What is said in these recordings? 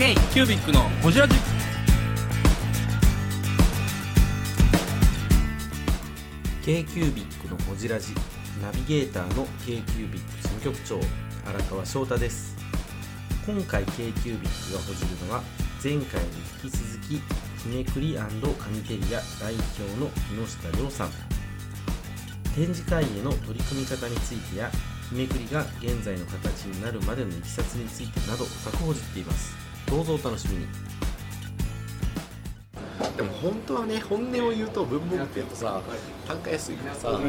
K キュービックのホジラジ。K q u b i c のほじラジナビゲーターの k q u b i c 事務局長荒川翔太です。今回 k q u b i c がほじるのは前回に引き続き日めくりカニテリア代表の木下亮さん。展示会への取り組み方についてや日めくりが現在の形になるまでのいきさつについてなど深くほじっています。どうぞお楽しみに。でも本当はね本音を言うと文房具ってやっぱさ単価安いからさ、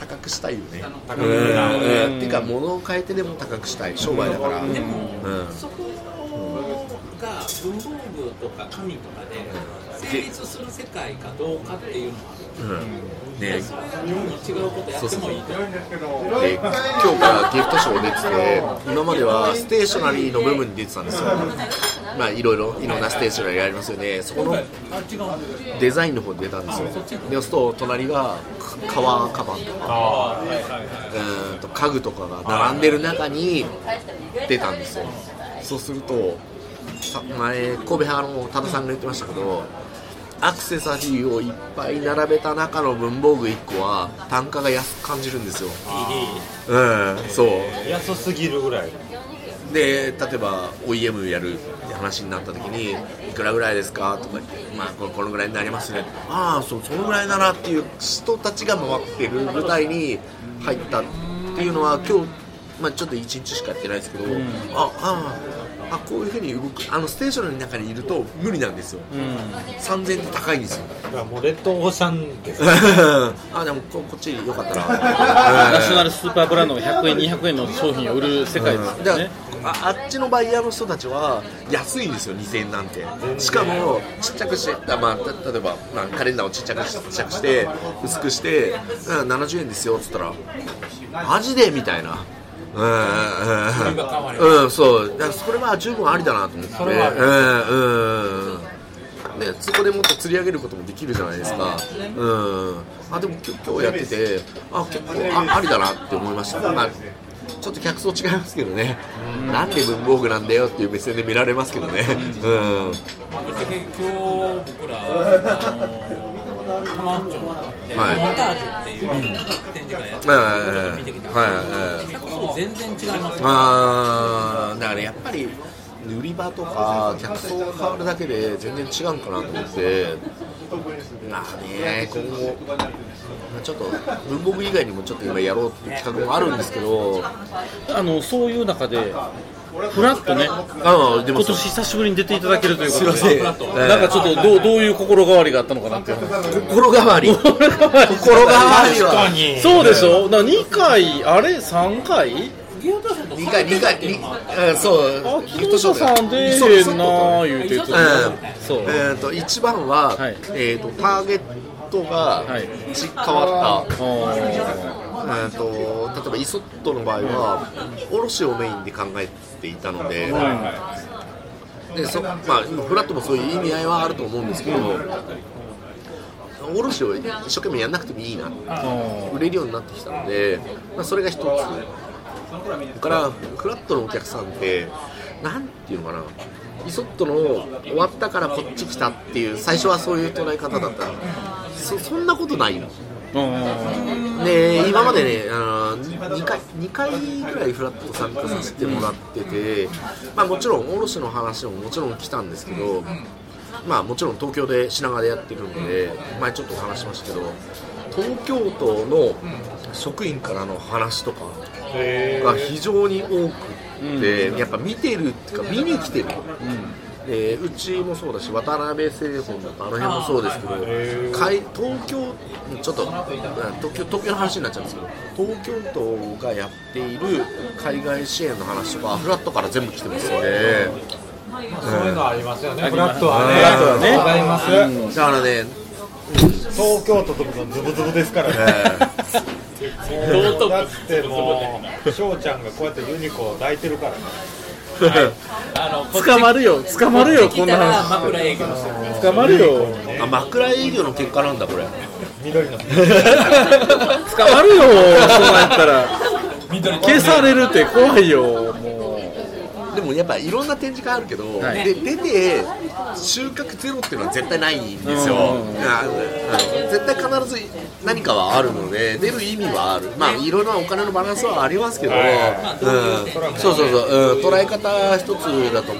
高くしたいよね。高くうん。っていうか物を変えてでも高くしたい。商売だから。でも、うん。そこが文房具とか紙とかで成立する世界かどうかっていうのはうん。ねで今日からギフトショー出てて今まではステーショナリーの部分に出てたんですよ。まあいろいろいろんなステーショナリーありますよね。そこのデザインの方で出たんですよ。でそうすると隣がか革カバンとか。うーんと家具とかが並んでる中に出たんですよ。そうするとさ前神戸派の多田さんが言ってましたけどアクセサリーをいっぱい並べた中の文房具1個は単価が安く感じるんですよ。うんそう。安すぎるぐらい。で例えば OEM やるって話になった時にいくらぐらいですかとか言って、まあ、ここのぐらいになりますね。ああそうそのぐらいだなっていう人たちが回ってる舞台に入ったっていうのは今日、まあ、ちょっと1日しかやってないですけど、あああこういうふうに動く。あのステーショナリーの中にいると無理なんですよ、3000円って高いんですよ。いやもうレッドオーシャンです。あでもここっちよかったらナショナルスーパーブランドが100円、200円の商品を売る世界ですだからよね。ああっちのバイヤーの人たちは安いんですよ。2000円なんて。しかもちっちゃくしてあ、まあ、た例えば、まあ、カレンダーをちっちゃくしちっちゃくして薄くして、うん、70円ですよっつったらマジでみたいなうん。うん。うん。そう。だからそれは十分ありだなと思って。うんうん。ね、そこでもっと釣り上げることもできるじゃないですか、うん、あでも今日やっててあ結構あありだなって思いました、まあちょっと客層違いますけどね、なんで文房具なんだよっていう目線で見られますけどね、うん、今日僕ら浜松町で、はい。モンタージュっていう展示会やってはいはいはい見てきたはいはい客層全然違いますよあーだからやっぱり売り場とか客層が変わるだけで全然違うんかなと思って。まあね今後まあちょっと文房具以外にもちょっと今やろうっていう企画もあるんですけど。あの、そういう中で、フラッとね、あ今年久しぶりに出ていただけるということすいません、で、えーなんかちょっとどうどういう心変わりがあったのかなっていう。話。心変わり。心変わりは。に。そうでしょ？だから2回、あれ ?3 回？2回2回にうんそう。あ、木下さん出えへんなー言うて言ってた。うんそう。えー、と一番は、はい。えー、とターゲットがはい。ち変わった、あー。えー、と例えばイソットの場合は卸をメインで考えていたので,、でそまあ、フラットもそういう意味合いはあると思うんですけど卸を一生懸命やんなくてもいいな売れるようになってきたので、まあ、それが一つ。だからフラットのお客さんってなんていうのかなイソットの終わったからこっち来たっていう最初はそういう捉え方だったそそんなことないの？で今までねあの 2, 回2回ぐらいフラット参加させてもらってて、まあ、もちろん卸の話ももちろん来たんですけど、まあ、もちろん東京で品川でやってるので前ちょっとお話ししましたけど東京都の職員からの話とかが非常に多くて、やっぱ見てるっていうか見に来てる、でうちもそうだし渡辺製本とかあの辺もそうですけどかい東京ちょっとうん東京東京の話になっちゃうんですけど東京都がやっている海外支援の話とかフラットから全部来てますよね、そういうのありますよね。フラットはね。フラットはね。ございます、だからね、東京都とかズブズブですからね。だってもう翔ちゃんがこうやってユニコを抱いてるからねあのこっち捕まるよ、捕まるよ、こんな来たら話。枕営業す。る捕まるよ。あ枕営業の結果なんだこれ。緑の。捕まるよ、そうなったら。消されるって怖いよ、もでもやっぱいろんな展示会あるけど、はい。で出て収穫ゼロっていうのは絶対ないんですよ、うん。ああの絶対必ず何かはあるので出る意味はある。まあいろんなお金のバランスはありますけど、うん、そうそうそう、う。ん、捉え方一つだと。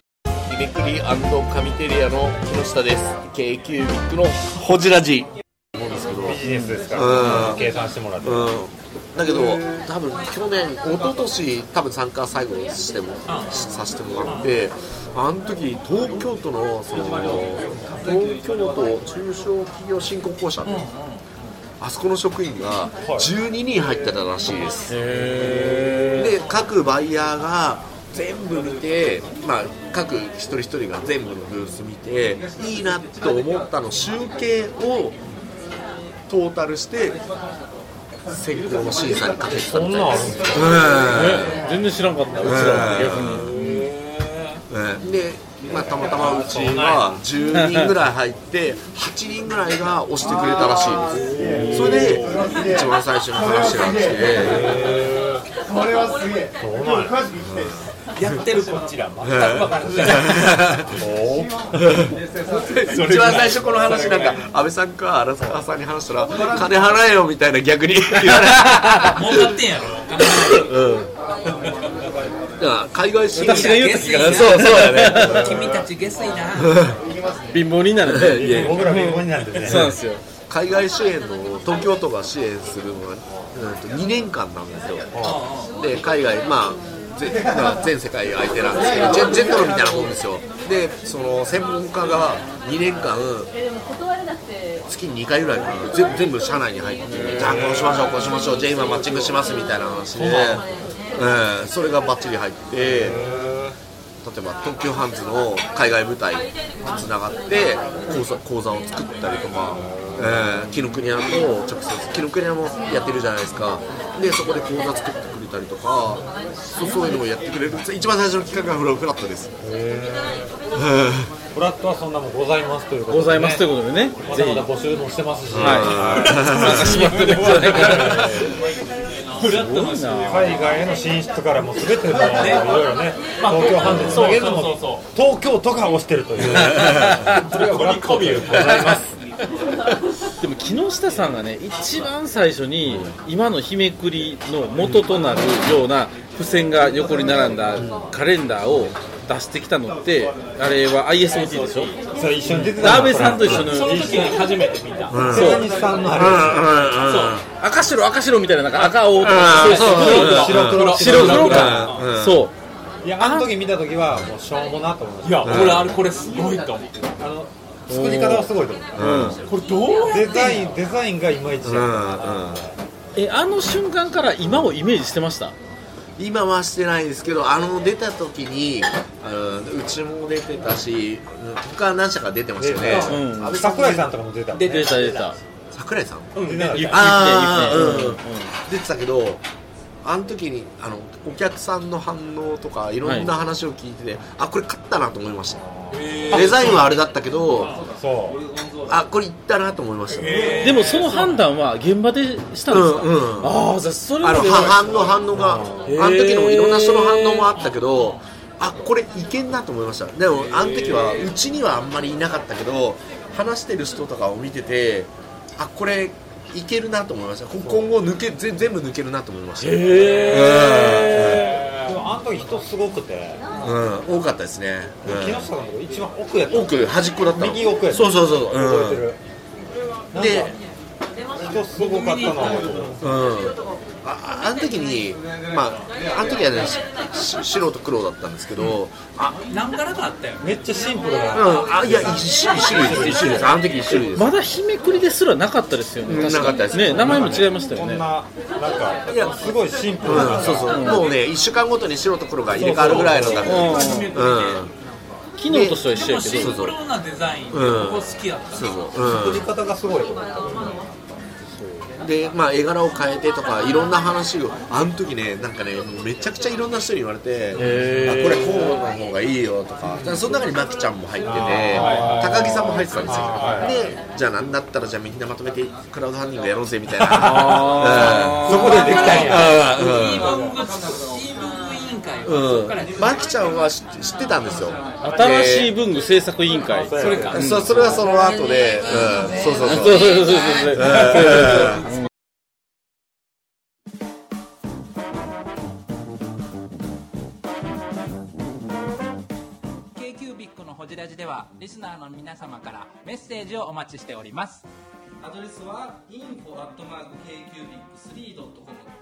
リメクリカミテリアの木下です。k キュービックのホジラジ思うんですけどビジネスですかうん。ら計算してもらって。うん。だけど多分去年一昨年多分参加最後してもさせてもらってあの時東京都のその東京都中小企業振興公社あそこの職員が12人入ってたらしいです。で各バイヤーが全部見て、まあ、各一人一人が全部のブース見ていいなと思ったの集計をトータルして選考の審査にかけてたそんなんあるんですかえ全然知らんかった。うちら逆に。うん。で、まあ、たまたまうちは10人ぐらい入って8人ぐらいが押してくれたらしいです。それで一番最初に話が来て。やってるこちら全く分からない。一番最初この話なんか安倍さんか荒川さんに話したら金払えよみたいな逆に言われ儲かってんやろ。だから海外進私が言う時から下水そうそうやね。君たち下水な貧乏になるね。いや僕ら貧乏になんでね。そうなんですよ。海外支援の東京都が支援するのは、うんと2年間なんですよ。で海外まあぜまあ全世界相手なんですけどジェジェットロみたいなもんですよ。でその専門家が2年間月に2回ぐらいかな全全部社内に入ってじゃあこうしましょうこうしましょうじゃあ今マッチングしますみたいな話で、うん、それがバッチリ入って例えば東急ハンズの海外部隊とつながって講座講座を作ったりとか、えー、紀ノ国屋と直接紀ノ国屋もやってるじゃないですか。でそこで講座作ってくれたりとかそうそういうのをやってくれる。一番最初の企画がフラフラットです。フラットはそんなもんございますということで、ね、ございますということでね。まだまだ募集もしてますし、はい。参加してもらってるんじゃないかな フラットのすごいな。海外への進出からもう全ての いろいろね東京ハンズにつなげるのも東京都が推してるという。それがフラットでございます。でも木下さんがね一番最初に今の日めくりの元となるような付箋が横に並んだカレンダーを出してきたのってあれは ISOT でしょ？それ一緒に出てた安倍さんと一緒のその時に初めて見た。瀬谷さんのあれですよ赤白赤白みたいななんか赤青とうんかそうそう。う。ん白黒。白黒か。うん。そう。いやあの時見た時はもうしょうもなと思いましいや俺あれこれすごいと思う。たあの作り方はすごいと思う。これどうやデってザインデザインがいまいちや。うん。うん。えあの瞬間から今をイメージしてました？今はしてないですけどあの出た時にうちも出てたしうん他何社か出てましたよね。出てた。うん。桜井さんとかも出たね。出た出た。桜井さん？出てなかったゆああ、うん、出てたけどあの時にあのお客さんの反応とかいろんな話を聞いてて、あこれ勝ったなと思いました。デザインはあれだったけどそうあこれいったなと思いました、でもその判断は現場でしたんですか、うんうん。ああじゃあそれあの反応反応があの時のいろんな人の反応もあったけどあこれいけんなと思いました。でもあの時はうちにはあんまりいなかったけど話してる人とかを見ててあこれいけるなと思いました。こ今後抜けぜ全部抜けるなと思いました。でもあの時人すごくて。うん、多かったですね、木下さんのとこ一番奥やった。うん、奥端っこだったの。右奥やった。そうそうそう、覚えてる。うん、で、人すごかったな。うん、ああの時にまああの時はね白と黒だったんですけど、あ何柄かあったよ。ねめっちゃシンプルなうん、あいや一種一種類です。一種類です。あの時一種類です。まだ日めくりですらなかったですよね。なかったです。ね名前も違いましたよね。こんななんかいやすごいシンプルう、なんそうそう、もうね1週間ごとに白と黒が入れ替わるぐらいのだからうん機能としては一緒やけどシンプルなデザインこうんこ好きやったそうなそう、作り方がすごいと思ったうん、でまあ絵柄を変えてとかいろんな話をあの時ねなんかねめちゃくちゃいろんな人に言われてあこれこうの方がいいよとかその中にマキちゃんも入ってて高木さんも入ってたんですよ。でじゃあなんだったらじゃあみんなまとめてクラウドファンディングやろうぜみたいな。あうん。そこでできたんや。イーブンうん。マキちゃんは知知ってたんですよ。新しい文具制作委員会。そそれか。でそそれはその後で、うん、そうそうそう。そうそうそうそうそうラジではリスナーの皆様からメッセージをお待ちしております。アドレスは info.kcubic3.com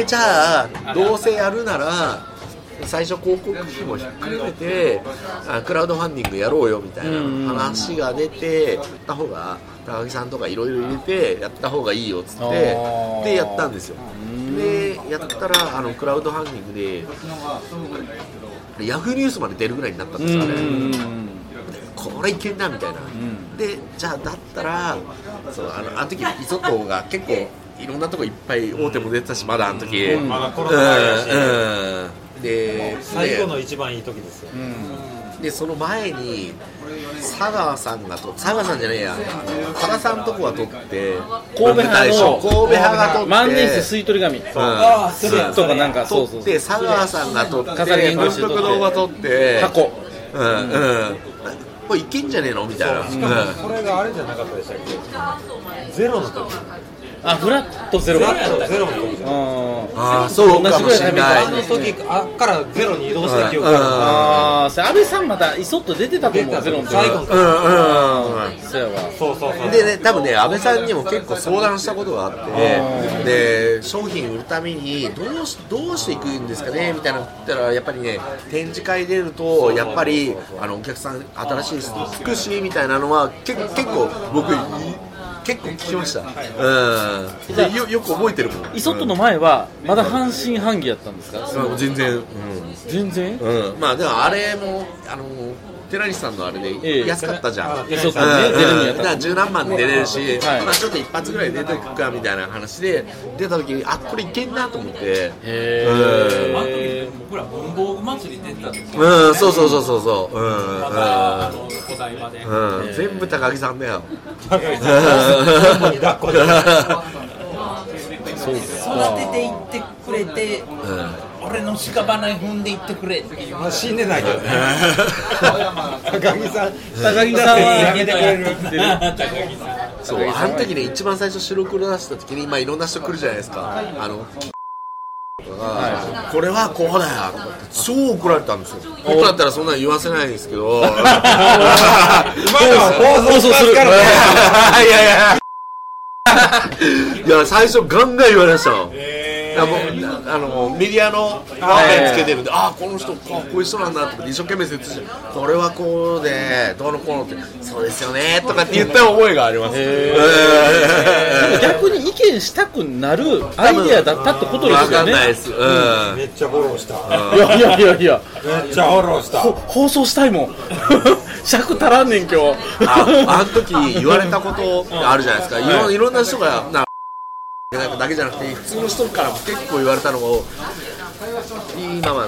でじゃあどうせやるなら最初広告費もひっくるめてあクラウドファンディングやろうよみたいな話が出てやった方が高木さんとかいろいろ入れてやった方がいいよっつってでやったんですよ。でやったらあのクラウドファンディングでヤフーニュースまで出るぐらいになったんですよねこれいけんなみたいな、でじゃあだったらそうあのあの時イソットが結構いろんなとこいっぱい大手も出てたしまだあの時、まだコロナ前だし。うん。うんで最後の一番いい時ですよ。ででその前に佐川さんがと佐川さんじゃねえや。多田さんとこが取って神戸派の。神戸派が取って。万年筆吸い取り紙うん。スッとかなんかそうそう佐川さんが取って文福堂が取って。箱。うんうん。これいけんじゃねえの？みたいな、しかもこれがあれじゃなかったでしたっけ？ゼロの時あフラットゼロ。フラットゼロの時じゃんあそうかもしれないあの時からゼロに移動した記憶うんがああ安倍さんまだイソッと出てたと思うゼロの時最後の時。うんうんうん。そうやわそうそうそう。でね、多分ね、安倍さんにも結構相談したことがあって、で商品売るためにどうしどうしていくんですかねみたいなの言ったら、やっぱりね、展示会出ると、やっぱりあのお客さん、新しい人つくしみたいなのは、け結構、僕、結構聞きました、うん、でよよく覚えてるもん、イソットの前はまだ半信半疑やったんですか？うん。全然、全然？うんうん、まあでもあれも、あの寺西さんのあれえでえ安かったじゃん。イソットうん。ね出るんやっただからら十何万で出れるし、はい。まあ、ちょっと一発ぐらい出ていくかみたいな話で出た時にあこれいけんなと思って。へえ。僕ら文房具祭り出てたんですよ。うんそうそうそうそうそう。うんまたあのお台場でうん、うん、全部高木さんだよ。抱っこでそう育てていってくれて、俺の屍踏んでいってくれってまあ死んでないけどね。高木さん高木さんはやめてくれる。そうあの時ね一番最初白黒出した時に、まあ、いろんな人来るじゃないですか。あのこれはこうだよ。とかって超怒られたんですよ。僕だったらそんなの言わせないんですけど。今のは放送すからね。いやいやいや。最初ガンガン言われましたもん。いやもうあのメディアの画面つけてるんで、ああこの人あこういう人なんだとか一生懸命説明してこれはこうでどうのこうのってそうですよねとかって言った覚えがあります。うん逆に意見したくなるアイデアだったってことでわすよね。かんないです。うん。めっちゃフォローした。いやいやいやいや。めっちゃフォローした。ほ放送したいもん。尺足らんねん今日。ああの時言われたことあるじゃないですか。いろいろんな人がななんかだけじゃなくて普通の人からも結構言われたのを今は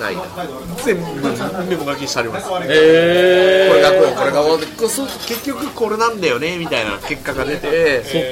ない全部メモ書きしてあります。こへれがこうこれがこう結局これなんだよねみたいな結果が出てそっ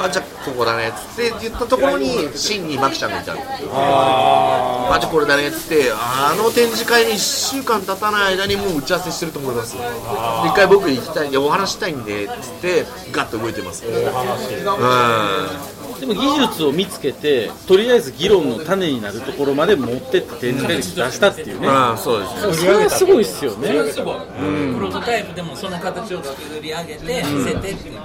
か。あじゃあここだねっつって言ったところに真にマキちゃんがいたのああじゃあこれだねっつってあの展示会に1週間経たない間にもう打ち合わせしてると思います。一回僕行きたいんでお話したいんでっつってガッと動いてます。うんでも技術を見つけてとりあえず議論の種になるところまで持ってって展示会に出したっていうね。うんそうですそれはすごいっすよね。すごい、プロトタイプでもその形を作り上げて見せてっていう。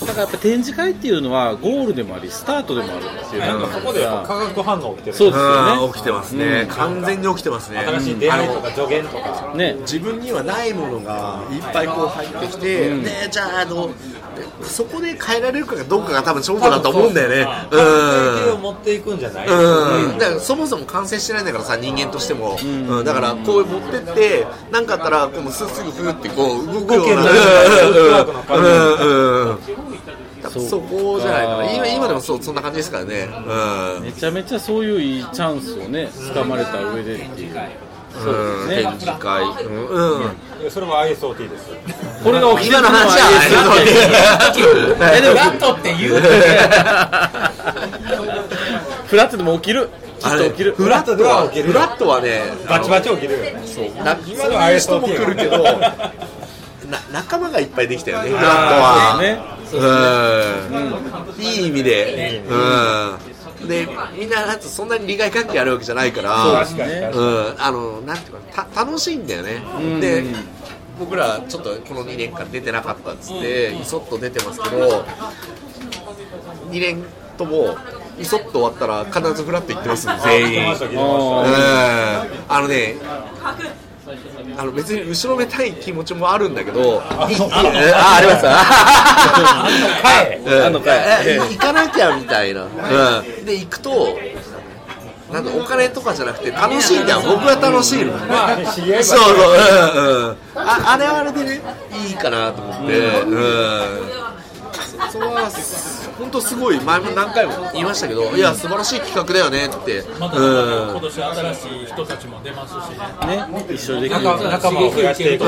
だからやっぱ展示会っていうのはゴールでもありスタートでもあるんですよなんかそこで化学反応起きてる。そうですよね。うん起きてますね完全に起きてますね。新しい出会いとか助言とかね。自分にはないものがいっぱいこう入ってきて、でじゃああのでそこで変えられるかどうかが多分勝負だと思うんだよねね。うん。持っていくんじゃない？うん、だからそもそも完成してないんだからさ人間としても、うん。だからこう持ってって何かあったらこうすすぐふーってこう動くような。うん。うん。うん。そうそこじゃないかな。今今でもそうそんな感じですからね。うん。めちゃめちゃそういういいチャンスをね掴まれた上でっていうそううんですね。展示会。うん、うんそれは ISOT です。これが起きて今の話ははえでもフラットって言う。フラットでも起きる？フラットは起きる。フラットはねバチバチ起きるよ。ねそう。な今のそういう人も来るけど ISOT な仲間がいっぱいできたよねフラットあはいい意味で。うんでみんななんとそんなに利害関係あるわけじゃないから確かにね。確かにうん。あのなんていうかた楽しいんだよね。ん。で僕らちょっとこの2年間出てなかったっつってイソッと出てますけど2年ともイソッと終わったら必ずフラット行ってます全員。あのねあの別に後ろめたい気持ちもあるんだけど、ああります。あんのかいえ行かなきゃみたいな、うん、で行くとなんだお金とかじゃなくて楽しいんだよ僕は楽しいの。そうそう。うんうん。ああれはあれでねいいかなと思って。うん。そそれは本当すごい。前も何回も言いましたけどいや素晴らしい企画だよねって。またうん。今年新しい人たちも出ますしね。ね。一緒にできる。仲仲間を増やしていくい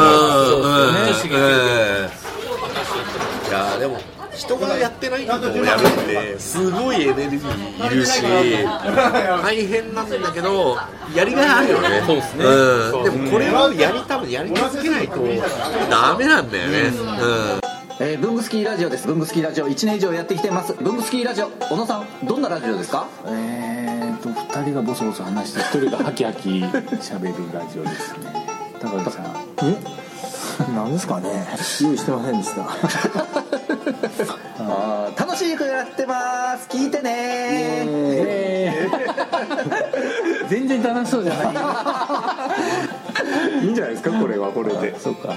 やでも人がやってないことをやるってすごいエネルギーいるし大変なんだけどやりがいあるよね。そうですね。うん、でもこれをやり多分やり続けないとダメなんだよね。うんえー、ブングスキーラジオです。ブングスキーラジオ。1年以上やってきてます。ブングスキーラジオ。小野さんどんなラジオですか？えーと2人がボソボソ話して1人がハキハキ。喋るラジオですね。高木さん。え？何ですかね。用意してませんでした。あー楽しくやってます。聞いてね。えー全然楽しそうじゃない。いいんじゃないですか？これはこれで。そうか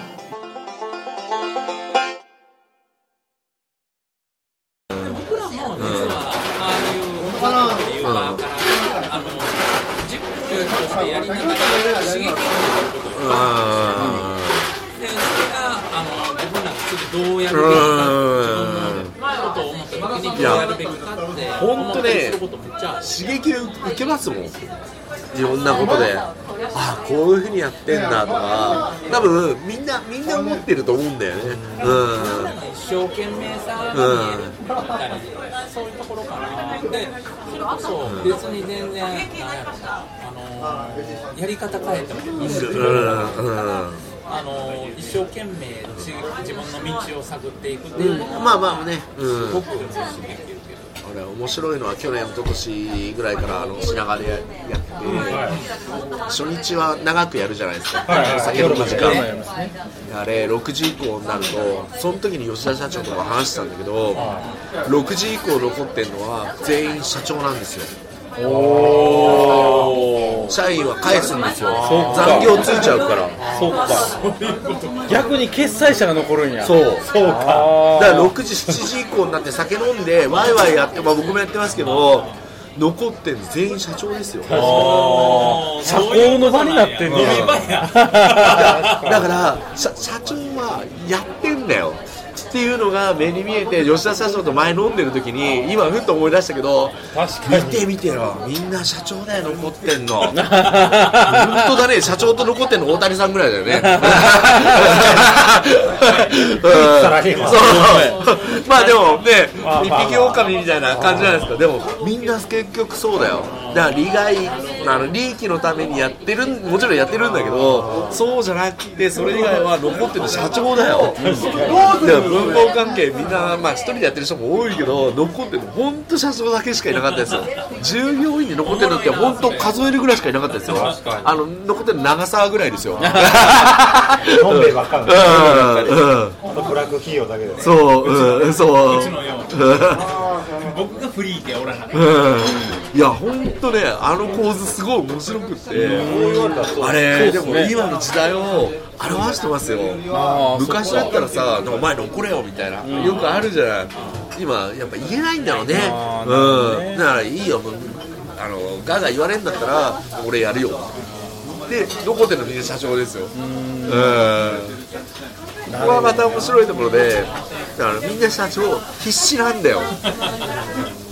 やるべきかことを思った時にどうやるべきかって思ったりすることめっちゃある刺激を受けますもん。いろんなことで。ああこういうふうにやってんだとか。多分みんなみんな思ってると思うんだよね。うん。一生懸命さが見えるったりそういうところかな。でそれこそ別に全然あのやり方変えてもいいしうんうんあの一生懸命自自分の道を探っていくっていうのはまあまあね、うん。すごく重視できるけど俺面白いのは去年一昨年ぐらいからあの品川でやって、初日は長くやるじゃないですか、はいはいお酒飲む時間。夜もやりますね。あれ6時以降になるとその時に吉田社長とか話してたんだけど6時以降残ってるのは全員社長なんですよ社員は返すんですよ。残業ついちゃうから。そうか逆に決済者が残るんや。そう。そうか。だから6時7時以降になって酒飲んでワイワイやって、まあ、僕もやってますけど残ってるの全員社長ですよ。社交の場になってんねやだから社社長はやってんだよっていうのが目に見えて吉田社長と前飲んでる時に今ふっと思い出したけど確かに。見て見てよみんな社長だよ残ってんの。本当だね社長と残ってんの大谷さんぐらいだよね。まあでもね一匹狼みたいな感じじゃないですかでもみんな結局そうだよだから利害あの利益のためにやってるもちろんやってるんだけどそうじゃなくてそれ以外は残ってるの社長だよ。でも文法関係みんなまあ一人でやってる人も多いけど残ってるの本当社長だけしかいなかったですよ。従業員で残ってるのって本当数えるぐらいしかいなかったですよ。あの残ってるの長沢ぐらいですよ。ばっかり。うんうんあとブラック企業だけでね。そう、うん、そう。僕がフリーでおらないや、本当ね、あの構図すごい面白くって。あれ、でも今の時代を表してますよ。昔だったらさ、お前残れよみたいな、よくあるじゃない。今やっぱ言えないんだろうね。うん。だからいいよ。もうあのガーガー言われるんだったら俺やるよ。で残ってるのみんな社長ですよ。うん。ここはまた面白いところでだからみんな社長必死なんだよ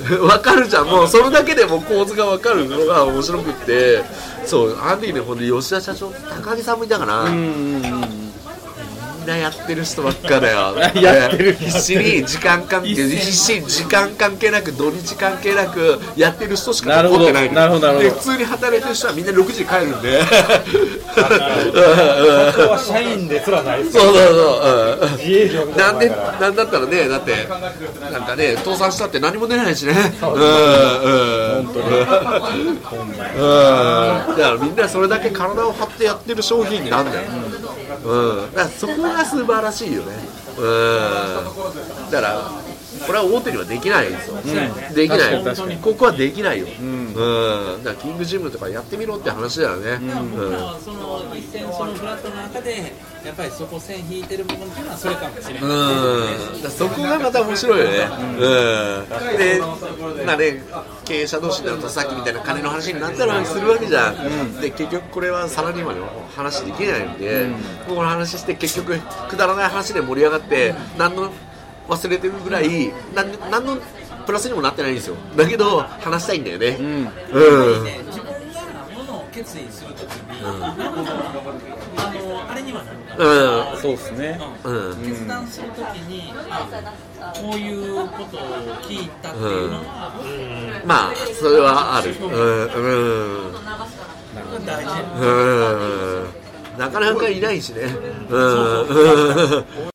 わかるじゃん。もうそれだけでも構図がわかるのが面白くって。そうアンディねほんで吉田社長高木さんもいたかな、うん。なやってる人ばっかだよ。やってる必死に時間関係必死に時間関係なく土日関係なくやってる人しかなるほど。残ってないのなるほどなるほど。で普通に働いてる人はみんな6時に帰るんで。社長は社員ですらないですそうそうそう、うん自営業なんでなんだったらねだってなんかね倒産したって何も出ないしね。うん。うん。本当にうんだからみんなそれだけ体を張ってやってる商品なんだよ。うん。だからそこが素晴らしいよね。うん。だからこれは大手にはできないですよ、できない。確かに確かに。ここはできないよ、うん。だからキングジムとかやってみろって話だよね、うん。だからその一線そのフラットの中でやっぱりそこ線引いてる部分っていうのはそれかもしれない、うん、そこがまた面白いよね。うん。で、まあね、経営者同士になるとさっきみたいな金の話になったりするわけじゃん。で、結局これはサラリーマンの話できないん。で、ここの話して結局くだらない話で盛り上がって、何の忘れてるぐらい、なん何のプラスにもなってないんですよ。だけど、話したいんだよね。うん。ね自分がものを決意するときに、あのあれにはなるから、うん。そうですねうん。決断するときにあこういうことを聞いたっていうのは、まあ、それはある。うん。うん。大うんなかなかいないしね。うん。